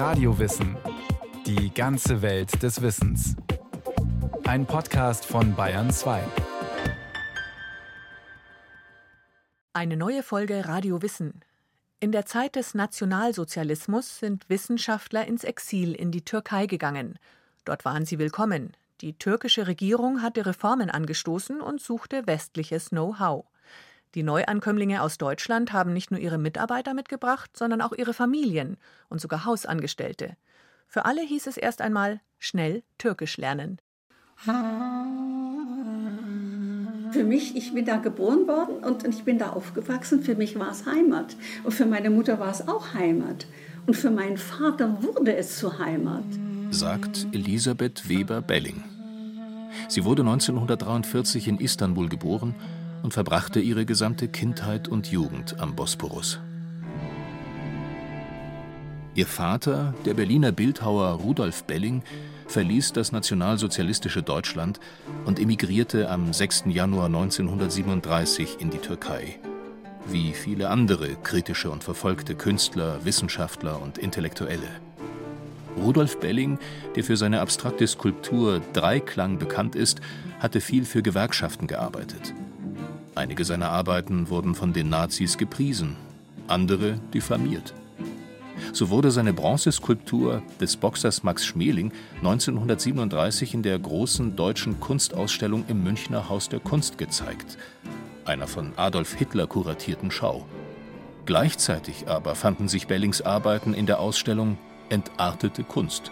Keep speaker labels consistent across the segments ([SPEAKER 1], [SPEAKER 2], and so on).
[SPEAKER 1] Radiowissen. Die ganze Welt des Wissens. Ein Podcast von Bayern 2.
[SPEAKER 2] Eine neue Folge Radio Wissen. In der Zeit des Nationalsozialismus sind Wissenschaftler ins Exil in die Türkei gegangen. Dort waren sie willkommen. Die türkische Regierung hatte Reformen angestoßen und suchte westliches Know-how. Die Neuankömmlinge aus Deutschland haben nicht nur ihre Mitarbeiter mitgebracht, sondern auch ihre Familien und sogar Hausangestellte. Für alle hieß es erst einmal schnell Türkisch lernen.
[SPEAKER 3] Für mich, ich bin da geboren worden und ich bin da aufgewachsen. Für mich war es Heimat. Und für meine Mutter war es auch Heimat. Und für meinen Vater wurde es zur Heimat.
[SPEAKER 4] Sagt Elisabeth Weber-Belling. Sie wurde 1943 in Istanbul geboren und verbrachte ihre gesamte Kindheit und Jugend am Bosporus. Ihr Vater, der Berliner Bildhauer Rudolf Belling, verließ das nationalsozialistische Deutschland und emigrierte am 6. Januar 1937 in die Türkei. Wie viele andere kritische und verfolgte Künstler, Wissenschaftler und Intellektuelle. Rudolf Belling, der für seine abstrakte Skulptur Dreiklang bekannt ist, hatte viel für Gewerkschaften gearbeitet. Einige seiner Arbeiten wurden von den Nazis gepriesen, andere diffamiert. So wurde seine Bronzeskulptur des Boxers Max Schmeling 1937 in der großen deutschen Kunstausstellung im Münchner Haus der Kunst gezeigt, einer von Adolf Hitler kuratierten Schau. Gleichzeitig aber fanden sich Bellings Arbeiten in der Ausstellung Entartete Kunst.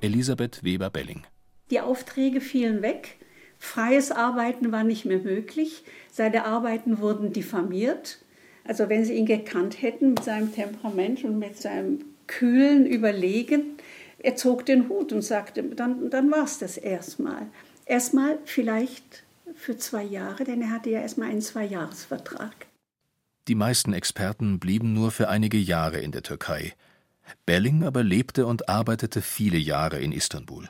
[SPEAKER 4] Elisabeth Weber-Belling.
[SPEAKER 3] Die Aufträge fielen weg Freies Arbeiten war nicht mehr möglich. Seine Arbeiten wurden diffamiert. Also wenn Sie ihn gekannt hätten mit seinem Temperament und mit seinem kühlen Überlegen, er zog den Hut und sagte, dann, dann war es das erstmal. Erstmal vielleicht für zwei Jahre, denn er hatte ja erstmal einen Zweijahresvertrag.
[SPEAKER 4] Die meisten Experten blieben nur für einige Jahre in der Türkei. Belling aber lebte und arbeitete viele Jahre in Istanbul.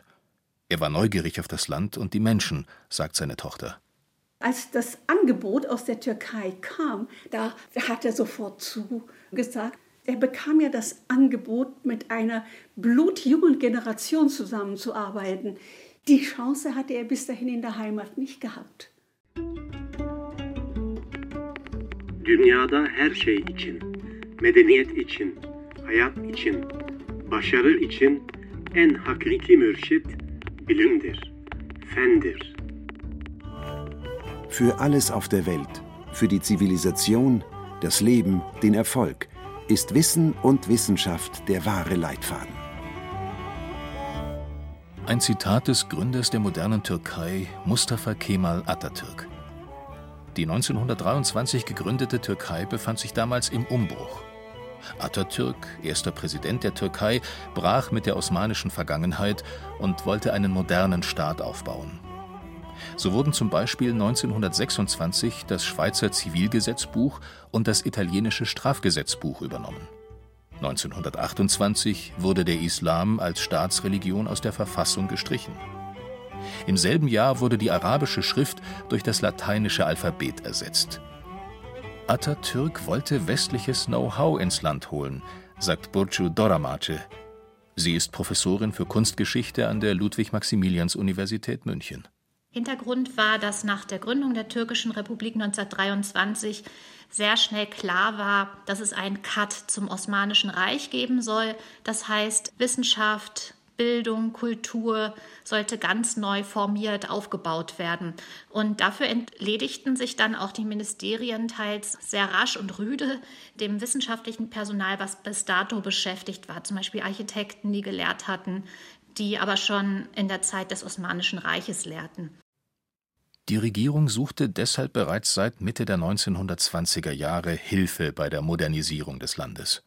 [SPEAKER 4] Er war neugierig auf das Land und die Menschen, sagt seine Tochter.
[SPEAKER 3] Als das Angebot aus der Türkei kam, da hat er sofort zugesagt. Er bekam ja das Angebot, mit einer blutjungen Generation zusammenzuarbeiten. Die Chance hatte er bis dahin in der Heimat nicht gehabt.
[SPEAKER 5] Dünyada her şey için, medeniyet için, hayat için, başarı için en hakiki mürşit bilimdir, fendir.
[SPEAKER 6] Für alles auf der Welt, für die Zivilisation, das Leben, den Erfolg, ist Wissen und Wissenschaft der wahre Leitfaden.
[SPEAKER 4] Ein Zitat des Gründers der modernen Türkei, Mustafa Kemal Atatürk. Die 1923 gegründete Türkei befand sich damals im Umbruch. Atatürk, erster Präsident der Türkei, brach mit der osmanischen Vergangenheit und wollte einen modernen Staat aufbauen. So wurden zum Beispiel 1926 das Schweizer Zivilgesetzbuch und das italienische Strafgesetzbuch übernommen. 1928 wurde der Islam als Staatsreligion aus der Verfassung gestrichen. Im selben Jahr wurde die arabische Schrift durch das lateinische Alphabet ersetzt. Atatürk wollte westliches Know-how ins Land holen, sagt Burcu Doramace. Sie ist Professorin für Kunstgeschichte an der Ludwig-Maximilians-Universität München.
[SPEAKER 7] Hintergrund war, dass nach der Gründung der Türkischen Republik 1923 sehr schnell klar war, dass es einen Cut zum Osmanischen Reich geben soll. Das heißt, Wissenschaft, Bildung, Kultur sollte ganz neu formiert aufgebaut werden. Und dafür entledigten sich dann auch die Ministerien teils sehr rasch und rüde dem wissenschaftlichen Personal, was bis dato beschäftigt war, zum Beispiel Architekten, die gelehrt hatten, die aber schon in der Zeit des Osmanischen Reiches lehrten.
[SPEAKER 4] Die Regierung suchte deshalb bereits seit Mitte der 1920er Jahre Hilfe bei der Modernisierung des Landes.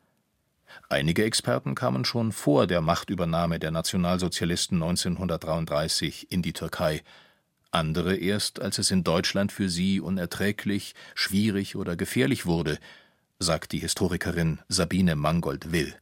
[SPEAKER 4] Einige Experten kamen schon vor der Machtübernahme der Nationalsozialisten 1933 in die Türkei, andere erst, als es in Deutschland für sie unerträglich, schwierig oder gefährlich wurde, sagt die Historikerin Sabine Mangold-Will.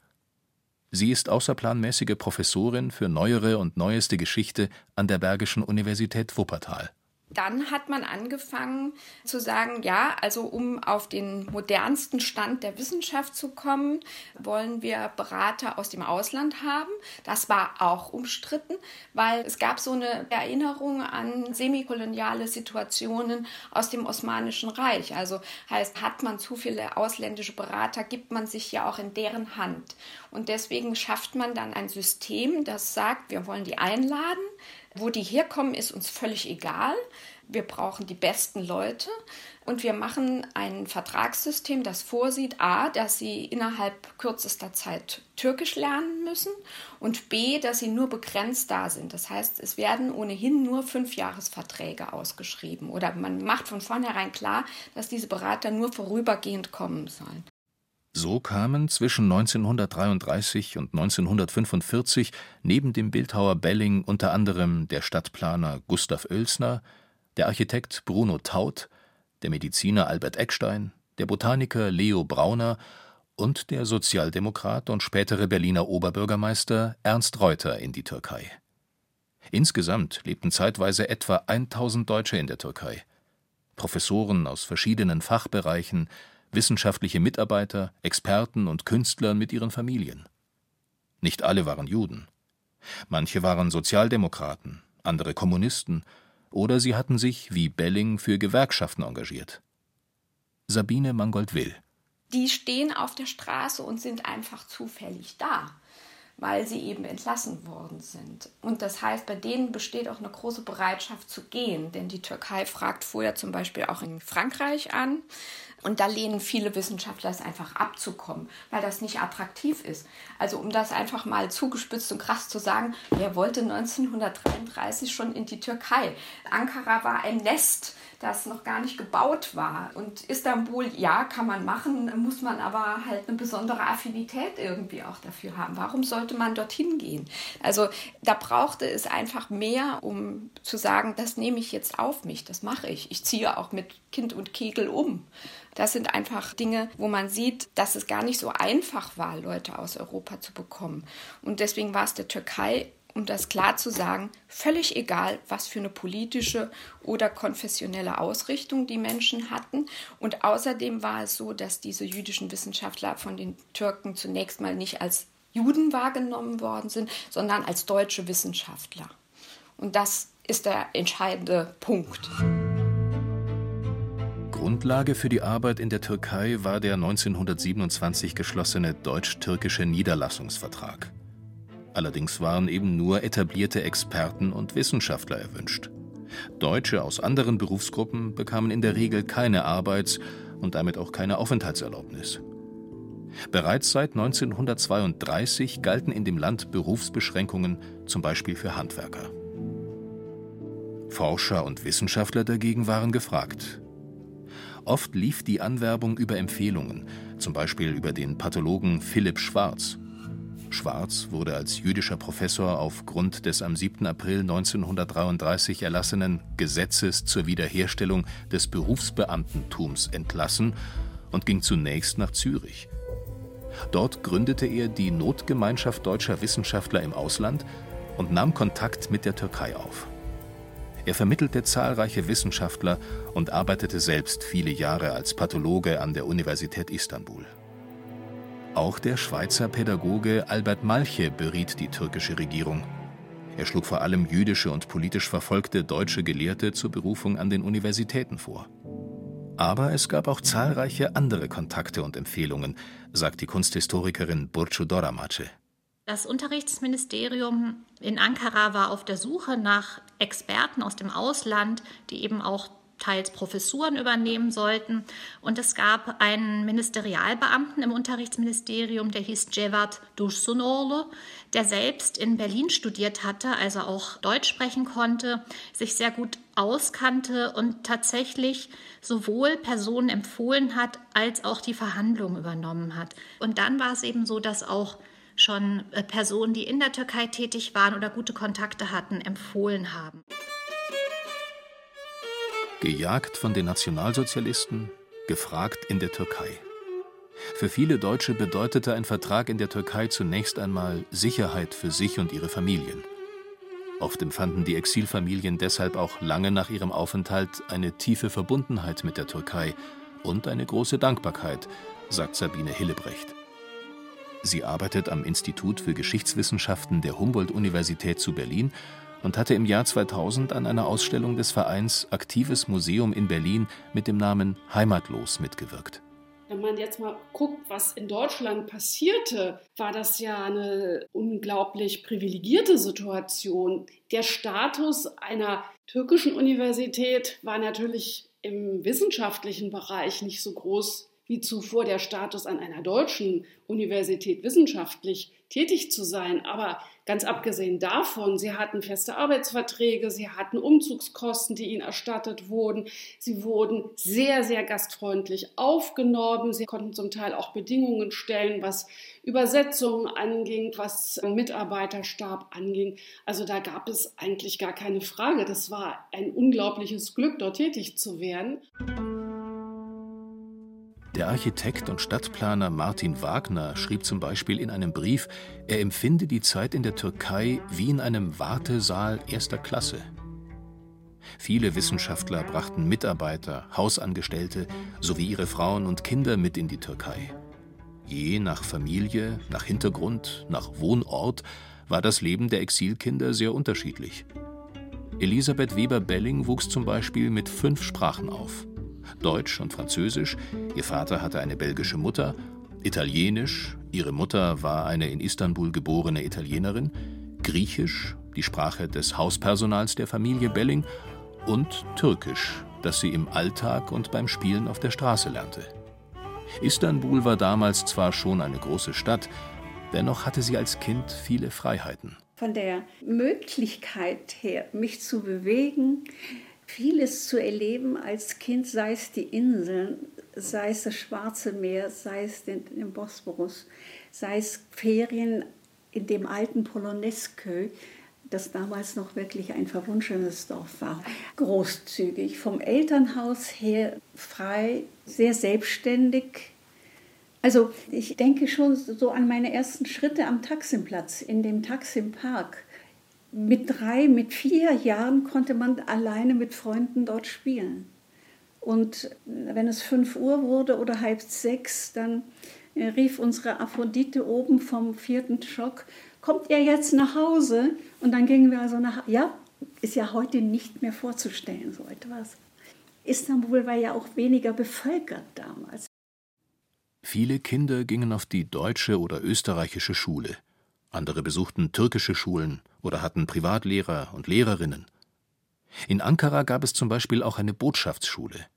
[SPEAKER 4] Sie ist außerplanmäßige Professorin für neuere und neueste Geschichte an der Bergischen Universität Wuppertal.
[SPEAKER 8] Dann hat man angefangen zu sagen, ja, also um auf den modernsten Stand der Wissenschaft zu kommen, wollen wir Berater aus dem Ausland haben. Das war auch umstritten, weil es gab so eine Erinnerung an semikoloniale Situationen aus dem Osmanischen Reich. Also heißt, hat man zu viele ausländische Berater, gibt man sich ja auch in deren Hand. Und deswegen schafft man dann ein System, das sagt, wir wollen die einladen, wo die herkommen, ist uns völlig egal. Wir brauchen die besten Leute und wir machen ein Vertragssystem, das vorsieht, a, dass sie innerhalb kürzester Zeit Türkisch lernen müssen und b, dass sie nur begrenzt da sind. Das heißt, es werden ohnehin nur Fünfjahresverträge ausgeschrieben oder man macht von vornherein klar, dass diese Berater nur vorübergehend kommen sollen.
[SPEAKER 4] So kamen zwischen 1933 und 1945 neben dem Bildhauer Belling unter anderem der Stadtplaner Gustav Oelsner, der Architekt Bruno Taut, der Mediziner Albert Eckstein, der Botaniker Leo Brauner und der Sozialdemokrat und spätere Berliner Oberbürgermeister Ernst Reuter in die Türkei. Insgesamt lebten zeitweise etwa 1000 Deutsche in der Türkei. Professoren aus verschiedenen Fachbereichen, wissenschaftliche Mitarbeiter, Experten und Künstler mit ihren Familien. Nicht alle waren Juden. Manche waren Sozialdemokraten, andere Kommunisten, oder sie hatten sich, wie Belling, für Gewerkschaften engagiert. Sabine Mangold-Will.
[SPEAKER 8] Die stehen auf der Straße und sind einfach zufällig da weil sie eben entlassen worden sind. Und das heißt, bei denen besteht auch eine große Bereitschaft zu gehen, denn die Türkei fragt vorher zum Beispiel auch in Frankreich an. Und da lehnen viele Wissenschaftler es einfach abzukommen, weil das nicht attraktiv ist. Also um das einfach mal zugespitzt und krass zu sagen, wer wollte 1933 schon in die Türkei? Ankara war ein Nest das noch gar nicht gebaut war. Und Istanbul, ja, kann man machen, muss man aber halt eine besondere Affinität irgendwie auch dafür haben. Warum sollte man dorthin gehen? Also da brauchte es einfach mehr, um zu sagen, das nehme ich jetzt auf mich, das mache ich. Ich ziehe auch mit Kind und Kegel um. Das sind einfach Dinge, wo man sieht, dass es gar nicht so einfach war, Leute aus Europa zu bekommen. Und deswegen war es der Türkei um das klar zu sagen, völlig egal, was für eine politische oder konfessionelle Ausrichtung die Menschen hatten. Und außerdem war es so, dass diese jüdischen Wissenschaftler von den Türken zunächst mal nicht als Juden wahrgenommen worden sind, sondern als deutsche Wissenschaftler. Und das ist der entscheidende Punkt.
[SPEAKER 4] Grundlage für die Arbeit in der Türkei war der 1927 geschlossene deutsch-türkische Niederlassungsvertrag. Allerdings waren eben nur etablierte Experten und Wissenschaftler erwünscht. Deutsche aus anderen Berufsgruppen bekamen in der Regel keine Arbeits- und damit auch keine Aufenthaltserlaubnis. Bereits seit 1932 galten in dem Land Berufsbeschränkungen, zum Beispiel für Handwerker. Forscher und Wissenschaftler dagegen waren gefragt. Oft lief die Anwerbung über Empfehlungen, zum Beispiel über den Pathologen Philipp Schwarz. Schwarz wurde als jüdischer Professor aufgrund des am 7. April 1933 erlassenen Gesetzes zur Wiederherstellung des Berufsbeamtentums entlassen und ging zunächst nach Zürich. Dort gründete er die Notgemeinschaft deutscher Wissenschaftler im Ausland und nahm Kontakt mit der Türkei auf. Er vermittelte zahlreiche Wissenschaftler und arbeitete selbst viele Jahre als Pathologe an der Universität Istanbul. Auch der Schweizer Pädagoge Albert Malche beriet die türkische Regierung. Er schlug vor allem jüdische und politisch verfolgte deutsche Gelehrte zur Berufung an den Universitäten vor. Aber es gab auch zahlreiche andere Kontakte und Empfehlungen, sagt die Kunsthistorikerin Burcu Doramace.
[SPEAKER 7] Das Unterrichtsministerium in Ankara war auf der Suche nach Experten aus dem Ausland, die eben auch teils Professuren übernehmen sollten. Und es gab einen Ministerialbeamten im Unterrichtsministerium, der hieß Cevat Dursunoğlu, der selbst in Berlin studiert hatte, also auch Deutsch sprechen konnte, sich sehr gut auskannte und tatsächlich sowohl Personen empfohlen hat, als auch die Verhandlungen übernommen hat. Und dann war es eben so, dass auch schon äh, Personen, die in der Türkei tätig waren oder gute Kontakte hatten, empfohlen haben.
[SPEAKER 4] Gejagt von den Nationalsozialisten, gefragt in der Türkei. Für viele Deutsche bedeutete ein Vertrag in der Türkei zunächst einmal Sicherheit für sich und ihre Familien. Oft empfanden die Exilfamilien deshalb auch lange nach ihrem Aufenthalt eine tiefe Verbundenheit mit der Türkei und eine große Dankbarkeit, sagt Sabine Hillebrecht. Sie arbeitet am Institut für Geschichtswissenschaften der Humboldt-Universität zu Berlin und hatte im Jahr 2000 an einer Ausstellung des Vereins Aktives Museum in Berlin mit dem Namen Heimatlos mitgewirkt.
[SPEAKER 9] Wenn man jetzt mal guckt, was in Deutschland passierte, war das ja eine unglaublich privilegierte Situation. Der Status einer türkischen Universität war natürlich im wissenschaftlichen Bereich nicht so groß wie zuvor der Status an einer deutschen Universität wissenschaftlich tätig zu sein. Aber ganz abgesehen davon, sie hatten feste Arbeitsverträge, sie hatten Umzugskosten, die ihnen erstattet wurden. Sie wurden sehr, sehr gastfreundlich aufgenommen. Sie konnten zum Teil auch Bedingungen stellen, was Übersetzungen anging, was Mitarbeiterstab anging. Also da gab es eigentlich gar keine Frage. Das war ein unglaubliches Glück, dort tätig zu werden.
[SPEAKER 4] Der Architekt und Stadtplaner Martin Wagner schrieb zum Beispiel in einem Brief, er empfinde die Zeit in der Türkei wie in einem Wartesaal erster Klasse. Viele Wissenschaftler brachten Mitarbeiter, Hausangestellte sowie ihre Frauen und Kinder mit in die Türkei. Je nach Familie, nach Hintergrund, nach Wohnort war das Leben der Exilkinder sehr unterschiedlich. Elisabeth Weber-Belling wuchs zum Beispiel mit fünf Sprachen auf. Deutsch und Französisch, ihr Vater hatte eine belgische Mutter, Italienisch, ihre Mutter war eine in Istanbul geborene Italienerin, Griechisch, die Sprache des Hauspersonals der Familie Belling, und Türkisch, das sie im Alltag und beim Spielen auf der Straße lernte. Istanbul war damals zwar schon eine große Stadt, dennoch hatte sie als Kind viele Freiheiten.
[SPEAKER 3] Von der Möglichkeit her, mich zu bewegen, vieles zu erleben als Kind, sei es die Inseln, sei es das Schwarze Meer, sei es den, den Bosporus, sei es Ferien in dem alten Poloneskö, das damals noch wirklich ein verwunschenes Dorf war. Großzügig, vom Elternhaus her frei, sehr selbstständig. Also ich denke schon so an meine ersten Schritte am Taximplatz, in dem Taximpark mit drei, mit vier Jahren konnte man alleine mit Freunden dort spielen. Und wenn es fünf Uhr wurde oder halb sechs, dann äh, rief unsere Aphrodite oben vom vierten Schock, kommt ihr jetzt nach Hause? Und dann gingen wir also nach, ja, ist ja heute nicht mehr vorzustellen, so etwas. Istanbul war ja auch weniger bevölkert damals.
[SPEAKER 4] Viele Kinder gingen auf die deutsche oder österreichische Schule. Andere besuchten türkische Schulen oder hatten Privatlehrer und Lehrerinnen. In Ankara gab es zum Beispiel auch eine Botschaftsschule.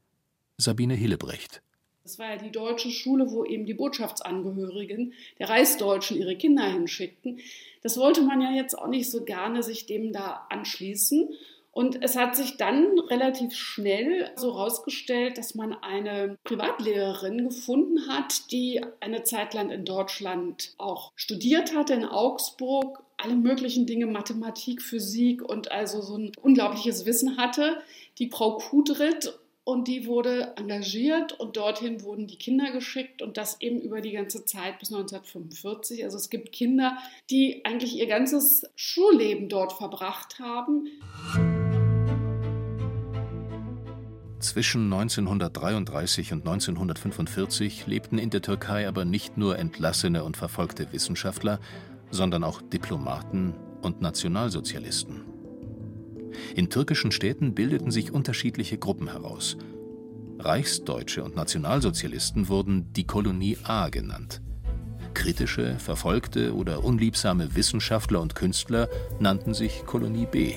[SPEAKER 4] Sabine Hillebrecht.
[SPEAKER 9] Das war ja die deutsche Schule, wo eben die Botschaftsangehörigen der Reichsdeutschen ihre Kinder hinschickten. Das wollte man ja jetzt auch nicht so gerne sich dem da anschließen. Und es hat sich dann relativ schnell so herausgestellt, dass man eine Privatlehrerin gefunden hat, die eine Zeit lang in Deutschland auch studiert hatte, in Augsburg, alle möglichen Dinge, Mathematik, Physik und also so ein unglaubliches Wissen hatte, die Frau Kudrit. Und die wurde engagiert und dorthin wurden die Kinder geschickt und das eben über die ganze Zeit bis 1945. Also es gibt Kinder, die eigentlich ihr ganzes Schulleben dort verbracht haben.
[SPEAKER 4] Zwischen 1933 und 1945 lebten in der Türkei aber nicht nur entlassene und verfolgte Wissenschaftler, sondern auch Diplomaten und Nationalsozialisten. In türkischen Städten bildeten sich unterschiedliche Gruppen heraus. Reichsdeutsche und Nationalsozialisten wurden die Kolonie A genannt. Kritische, verfolgte oder unliebsame Wissenschaftler und Künstler nannten sich Kolonie B.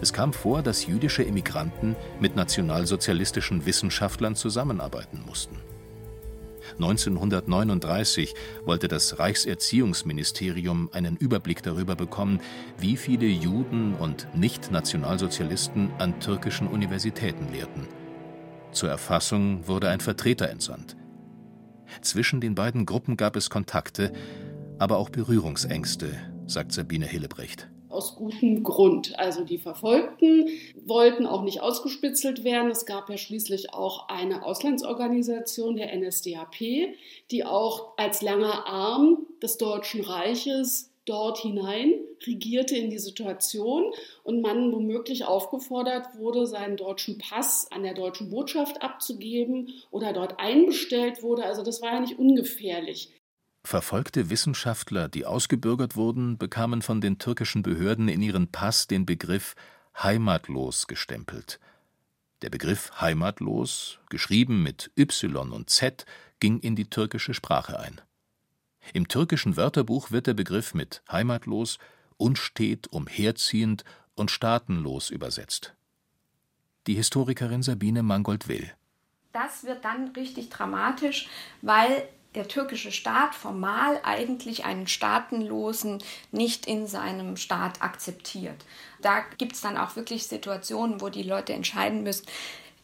[SPEAKER 4] Es kam vor, dass jüdische Emigranten mit nationalsozialistischen Wissenschaftlern zusammenarbeiten mussten. 1939 wollte das Reichserziehungsministerium einen Überblick darüber bekommen, wie viele Juden und Nicht-Nationalsozialisten an türkischen Universitäten lehrten. Zur Erfassung wurde ein Vertreter entsandt. Zwischen den beiden Gruppen gab es Kontakte, aber auch Berührungsängste, sagt Sabine Hillebrecht
[SPEAKER 9] aus gutem Grund. Also die Verfolgten wollten auch nicht ausgespitzelt werden. Es gab ja schließlich auch eine Auslandsorganisation der NSDAP, die auch als langer Arm des Deutschen Reiches dort hinein regierte in die Situation und man womöglich aufgefordert wurde, seinen deutschen Pass an der deutschen Botschaft abzugeben oder dort einbestellt wurde. Also das war ja nicht ungefährlich.
[SPEAKER 4] Verfolgte Wissenschaftler, die ausgebürgert wurden, bekamen von den türkischen Behörden in ihren Pass den Begriff heimatlos gestempelt. Der Begriff heimatlos, geschrieben mit Y und Z, ging in die türkische Sprache ein. Im türkischen Wörterbuch wird der Begriff mit heimatlos, unstet, umherziehend und staatenlos übersetzt. Die Historikerin Sabine Mangold-Will.
[SPEAKER 8] Das wird dann richtig dramatisch, weil der türkische Staat formal eigentlich einen Staatenlosen nicht in seinem Staat akzeptiert. Da gibt es dann auch wirklich Situationen, wo die Leute entscheiden müssen,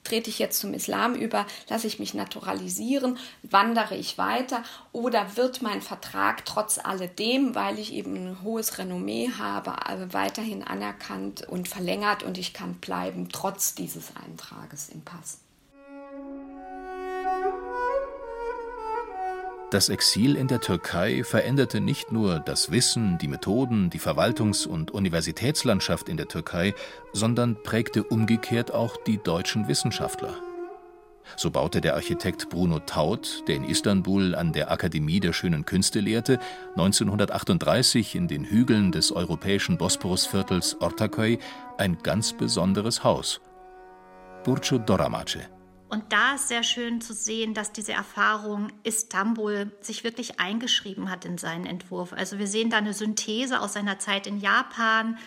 [SPEAKER 8] trete ich jetzt zum Islam über, lasse ich mich naturalisieren, wandere ich weiter oder wird mein Vertrag trotz alledem, weil ich eben ein hohes Renommee habe, weiterhin anerkannt und verlängert und ich kann bleiben trotz dieses Eintrages im Pass.
[SPEAKER 4] Das Exil in der Türkei veränderte nicht nur das Wissen, die Methoden, die Verwaltungs- und Universitätslandschaft in der Türkei, sondern prägte umgekehrt auch die deutschen Wissenschaftler. So baute der Architekt Bruno Taut, der in Istanbul an der Akademie der Schönen Künste lehrte, 1938 in den Hügeln des europäischen Bosporusviertels Ortaköy ein ganz besonderes Haus. Burcu Doramace.
[SPEAKER 7] Und da ist sehr schön zu sehen, dass diese Erfahrung Istanbul sich wirklich eingeschrieben hat in seinen Entwurf. Also wir sehen da eine Synthese aus seiner Zeit in Japan,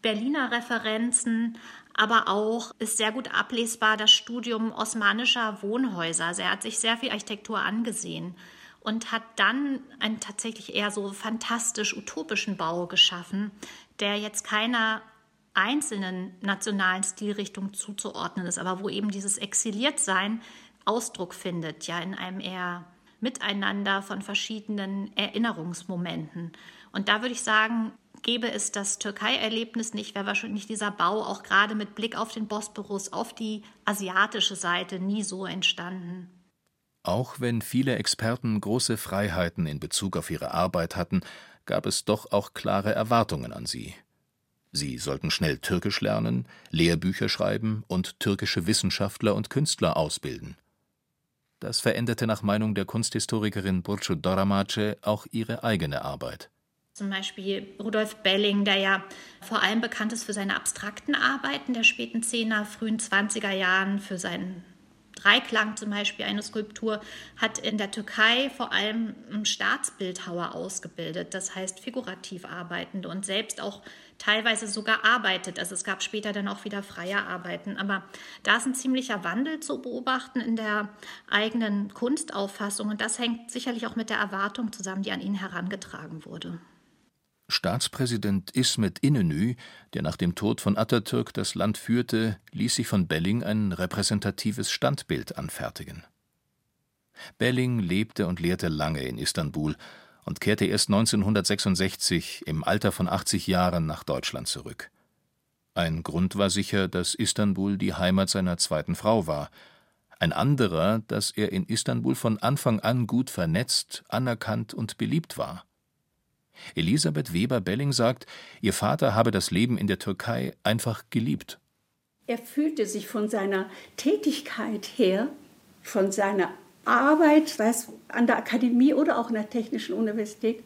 [SPEAKER 7] Berliner Referenzen, aber auch ist sehr gut ablesbar das Studium osmanischer Wohnhäuser. Also er hat sich sehr viel Architektur angesehen und hat dann einen tatsächlich eher so fantastisch utopischen Bau geschaffen, der jetzt keiner einzelnen nationalen Stilrichtungen zuzuordnen ist, aber wo eben dieses Exiliertsein Ausdruck findet, ja, in einem eher Miteinander von verschiedenen Erinnerungsmomenten. Und da würde ich sagen, gäbe es das Türkei-Erlebnis nicht, wäre wahrscheinlich dieser Bau auch gerade mit Blick auf den Bosporus, auf die asiatische Seite nie so entstanden.
[SPEAKER 4] Auch wenn viele Experten große Freiheiten in Bezug auf ihre Arbeit hatten, gab es doch auch klare Erwartungen an sie. Sie sollten schnell Türkisch lernen, Lehrbücher schreiben und türkische Wissenschaftler und Künstler ausbilden. Das veränderte nach Meinung der Kunsthistorikerin Burcu Doramace auch ihre eigene Arbeit.
[SPEAKER 7] Zum Beispiel Rudolf Belling, der ja vor allem bekannt ist für seine abstrakten Arbeiten der späten 10er, frühen 20er Jahren, für seinen Dreiklang zum Beispiel, eine Skulptur, hat in der Türkei vor allem Staatsbildhauer ausgebildet, das heißt figurativ arbeitende und selbst auch teilweise sogar arbeitet. Also es gab später dann auch wieder freie Arbeiten. Aber da ist ein ziemlicher Wandel zu beobachten in der eigenen Kunstauffassung und das hängt sicherlich auch mit der Erwartung zusammen, die an ihn herangetragen wurde.
[SPEAKER 4] Staatspräsident Ismet Inönü, der nach dem Tod von Atatürk das Land führte, ließ sich von Belling ein repräsentatives Standbild anfertigen. Belling lebte und lehrte lange in Istanbul und kehrte erst 1966 im Alter von 80 Jahren nach Deutschland zurück. Ein Grund war sicher, dass Istanbul die Heimat seiner zweiten Frau war, ein anderer, dass er in Istanbul von Anfang an gut vernetzt, anerkannt und beliebt war. Elisabeth Weber-Belling sagt, ihr Vater habe das Leben in der Türkei einfach geliebt.
[SPEAKER 3] Er fühlte sich von seiner Tätigkeit her, von seiner Arbeit, sei es an der Akademie oder auch in der Technischen Universität,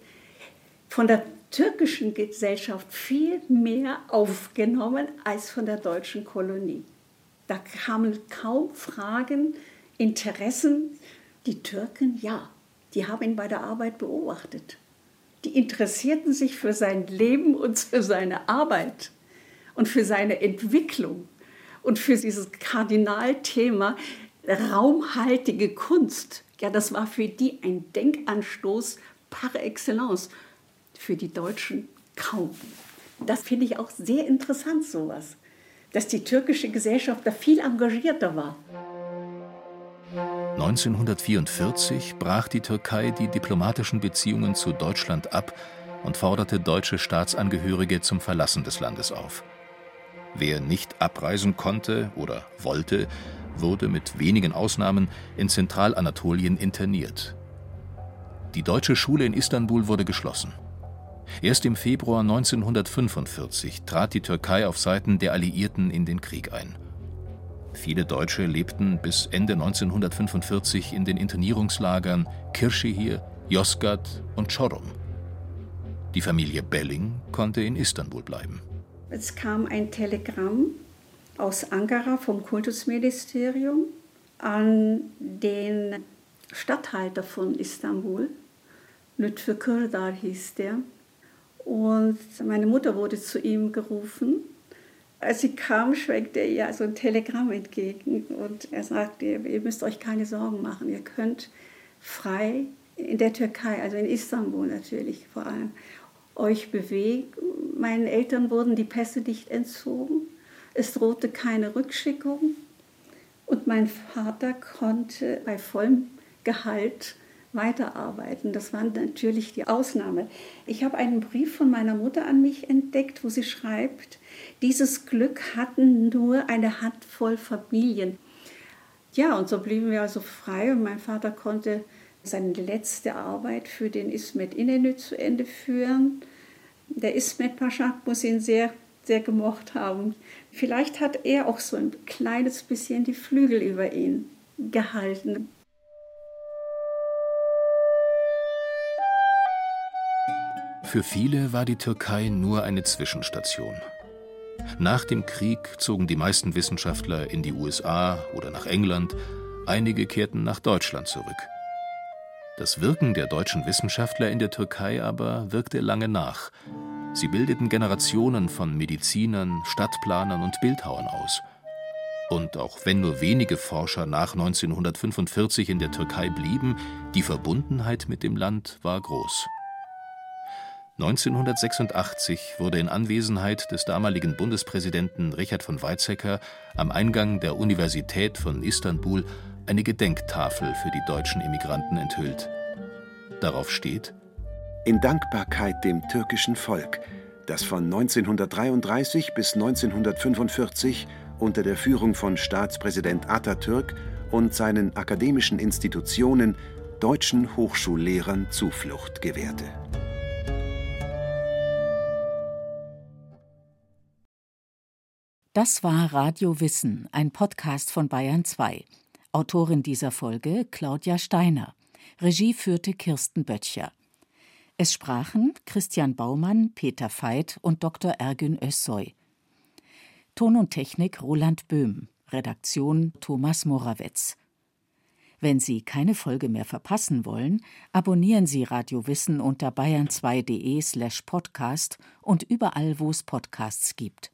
[SPEAKER 3] von der türkischen Gesellschaft viel mehr aufgenommen als von der deutschen Kolonie. Da kamen kaum Fragen, Interessen. Die Türken, ja, die haben ihn bei der Arbeit beobachtet die interessierten sich für sein Leben und für seine Arbeit und für seine Entwicklung und für dieses Kardinalthema raumhaltige Kunst. Ja, das war für die ein Denkanstoß par excellence, für die Deutschen kaum. Das finde ich auch sehr interessant, sowas, dass die türkische Gesellschaft da viel engagierter war.
[SPEAKER 4] 1944 brach die Türkei die diplomatischen Beziehungen zu Deutschland ab und forderte deutsche Staatsangehörige zum Verlassen des Landes auf. Wer nicht abreisen konnte oder wollte, wurde mit wenigen Ausnahmen in Zentralanatolien interniert. Die deutsche Schule in Istanbul wurde geschlossen. Erst im Februar 1945 trat die Türkei auf Seiten der Alliierten in den Krieg ein. Viele Deutsche lebten bis Ende 1945 in den Internierungslagern Kirşehir, Yozgat und Çorum. Die Familie Belling konnte in Istanbul bleiben.
[SPEAKER 3] Es kam ein Telegramm aus Ankara vom Kultusministerium an den Statthalter von Istanbul. Lütfü Kırdar hieß der. Und meine Mutter wurde zu ihm gerufen. Als sie kam, schwenkte er ihr so ein Telegramm entgegen und er sagte, ihr müsst euch keine Sorgen machen, ihr könnt frei in der Türkei, also in Istanbul natürlich vor allem, euch bewegen. Meinen Eltern wurden die Pässe nicht entzogen, es drohte keine Rückschickung und mein Vater konnte bei vollem Gehalt weiterarbeiten. Das war natürlich die Ausnahme. Ich habe einen Brief von meiner Mutter an mich entdeckt, wo sie schreibt, dieses Glück hatten nur eine Handvoll Familien. Ja, und so blieben wir also frei und mein Vater konnte seine letzte Arbeit für den Ismet Inenü zu Ende führen. Der Ismet Pascha muss ihn sehr, sehr gemocht haben. Vielleicht hat er auch so ein kleines bisschen die Flügel über ihn gehalten.
[SPEAKER 4] Für viele war die Türkei nur eine Zwischenstation. Nach dem Krieg zogen die meisten Wissenschaftler in die USA oder nach England, einige kehrten nach Deutschland zurück. Das Wirken der deutschen Wissenschaftler in der Türkei aber wirkte lange nach. Sie bildeten Generationen von Medizinern, Stadtplanern und Bildhauern aus. Und auch wenn nur wenige Forscher nach 1945 in der Türkei blieben, die Verbundenheit mit dem Land war groß. 1986 wurde in Anwesenheit des damaligen Bundespräsidenten Richard von Weizsäcker am Eingang der Universität von Istanbul eine Gedenktafel für die deutschen Immigranten enthüllt. Darauf steht
[SPEAKER 6] In Dankbarkeit dem türkischen Volk, das von 1933 bis 1945 unter der Führung von Staatspräsident Atatürk und seinen akademischen Institutionen deutschen Hochschullehrern Zuflucht gewährte.
[SPEAKER 2] Das war Radio Wissen, ein Podcast von Bayern 2. Autorin dieser Folge Claudia Steiner. Regie führte Kirsten Böttcher. Es sprachen Christian Baumann, Peter Veit und Dr. Ergün Özsoy. Ton und Technik Roland Böhm. Redaktion Thomas Morawetz. Wenn Sie keine Folge mehr verpassen wollen, abonnieren Sie Radio Wissen unter bayern2.de slash podcast und überall, wo es Podcasts gibt.